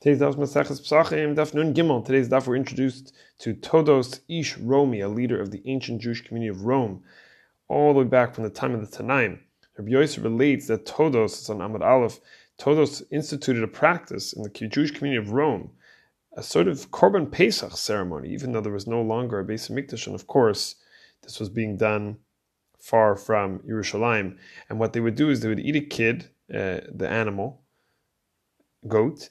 Today's daf Maseches Pesachim, daf Nun Gimel. Today's daf we're introduced to Todos Ish Romi, a leader of the ancient Jewish community of Rome, all the way back from the time of the Tanaim. Rabbi Yosef relates that Todos, it's on Aleph, Todos instituted a practice in the Jewish community of Rome, a sort of Korban Pesach ceremony, even though there was no longer a Beis Hamikdash, and of course, this was being done far from Yerushalayim. And what they would do is they would eat a kid, uh, the animal, goat,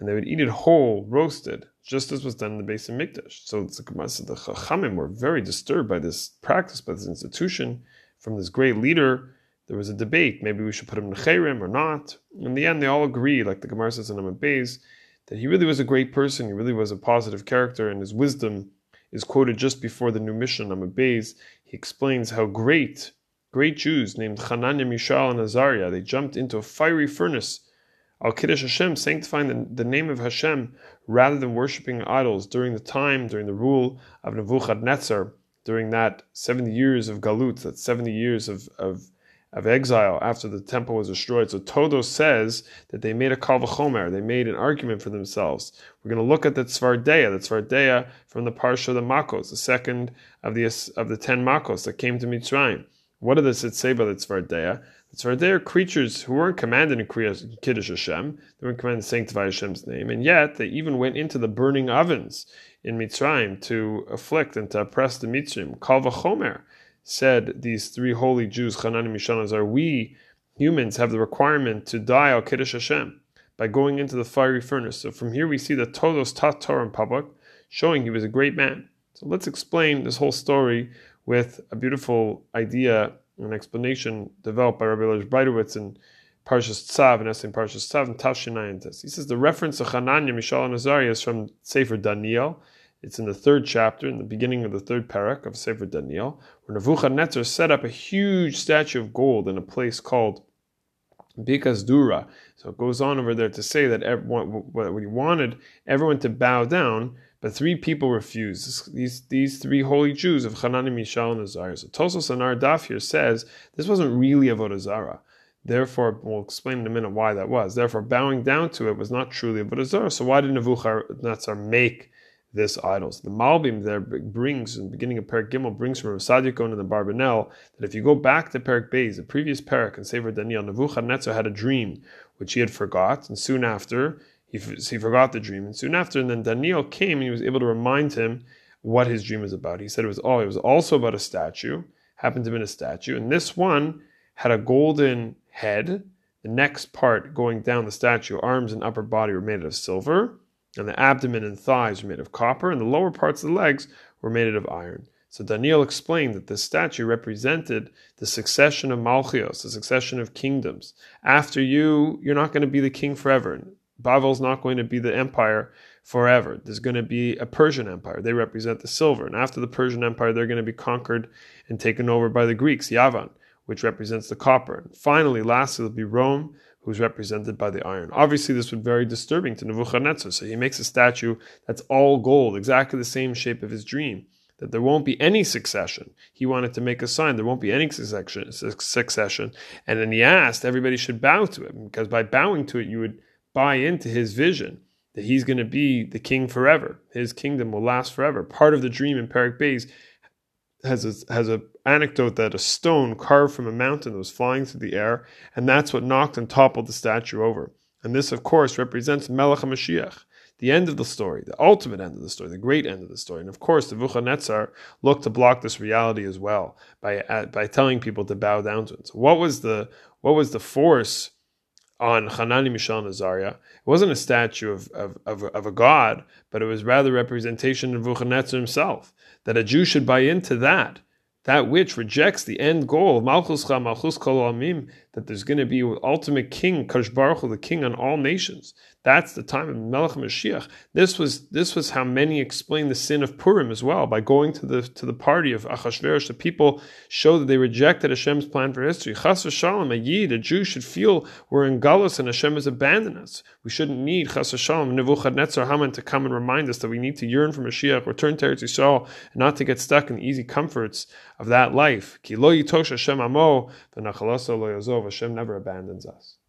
and they would eat it whole, roasted, just as was done in the Beis Mikdash. So the Gemara said the Chachamim were very disturbed by this practice, by this institution. From this great leader, there was a debate. Maybe we should put him in Cherim or not. In the end, they all agreed, like the Gemara says in Amud Beis, that he really was a great person. He really was a positive character, and his wisdom is quoted just before the new Mishnah Amud Beis. He explains how great, great Jews named Hananiah, Mishael, and Azariah, they jumped into a fiery furnace Al Kiddush Hashem, sanctifying the, the, name of Hashem rather than worshipping idols during the time, during the rule of Nebuchadnezzar, during that 70 years of Galut, that 70 years of, of, of exile after the temple was destroyed. So Todos says that they made a Kal V'chomer, they made an argument for themselves. We're going to look at the Tzvardeya, the Tzvardeya from the Parsha of the Makos, the second of the, of the ten Makos that came to Mitzrayim. What does it say about the Tzvardeya? So they are creatures who weren't commanded in Kiddush Hashem, they weren't commanded to sanctify Hashem's name, and yet they even went into the burning ovens in Mitzrayim to afflict and to oppress the Mitzrayim. Kal V'chomer said these three holy Jews, Hanan and Mishanas, are we humans have the requirement to die al Kiddush Hashem by going into the fiery furnace. So from here we see that Todos taught Torah in public, showing he was a great man. So let's explain this whole story with a beautiful idea an explanation developed by Rabbi Elish Breitowitz in Parshas Tzav, and essay in Parshas Tzav, and Tavshinayantes. He says the reference to Hananya, Mishael, and Azariah is from Sefer Daniel. It's in the third chapter, in the beginning of the third parak of Sefer Daniel, where Nebuchadnezzar set up a huge statue of gold in a place called Bikas Dura. So it goes on over there to say that everyone, what he wanted everyone to bow down but three people refused. These these three holy Jews of Hanani, Mishael, and Azariah. So Tosfos and our daf here says this wasn't really Avodah Zarah. Therefore, we'll explain in a minute why that was. Therefore, bowing down to it was not truly Avodah Zarah. So why did Nebuchadnezzar make this idol? The Malbim there brings, in the beginning of Perak Gimel, brings from Saadia Gaon and the Barbanel, that if you go back to Perak Beis, the previous Perak and Sefer Daniel, Nebuchadnezzar had a dream which he had forgot, and soon after he, he forgot the dream, and soon after, and then Daniel came and he was able to remind him what his dream was about. He said it was oh, it was also about a statue, happened to be a statue, and this one had a golden head. The next part going down the statue, arms and upper body were made of silver, and the abdomen and thighs were made of copper, and the lower parts of the legs were made of iron. So Daniel explained that this statue represented the succession of Malchios, the succession of kingdoms. After you, you're not going to be the king forever. Bavel's not going to be the empire forever. There's going to be a Persian empire. They represent the silver. And after the Persian empire, they're going to be conquered and taken over by the Greeks, Yavan, which represents the copper. And finally, lastly, it'll be Rome, who's represented by the iron. Obviously, this would be very disturbing to Nebuchadnezzar. So he makes a statue that's all gold, exactly the same shape of his dream. That there won't be any succession. He wanted to make a sign there won't be any succession, succession. And then he asked everybody should bow to it because by bowing to it, you would buy into his vision that he's going to be the king forever. His kingdom will last forever. Part of the dream in Perak Beis has a, has a anecdote that a stone carved from a mountain was flying through the air, and that's what knocked and toppled the statue over. And this, of course, represents Melech HaMashiach, the end of the story, the ultimate end of the story, the great end of the story. And of course, the Nebuchadnezzar looked to block this reality as well by, by telling people to bow down to it. So what was the, what was the force on Hanani Mishael Azariah. It wasn't a statue of, of, of, of, a god, but it was rather representation of Nebuchadnezzar himself. That a Jew should buy into that, that which rejects the end goal of Malchus Kol Amim, that there's going to be ultimate king, Kadosh Baruch Hu, the king on all nations. That's the time of Melech Mashiach. This was this was how many explain the sin of Purim as well by going to the to the party of Achashverosh. The people show that they rejected Hashem's plan for history. Chas v'shalom, a yid, a Jew should feel we're in galus and Hashem has abandoned us. We shouldn't need Chas v'shalom Nebuchadnezzar Haman to come and remind us that we need to yearn for Mashiach, return to Eretz Yisrael, and not to get stuck in the easy comforts of that life. Ki lo Hashem amo, lo Hashem never abandons us.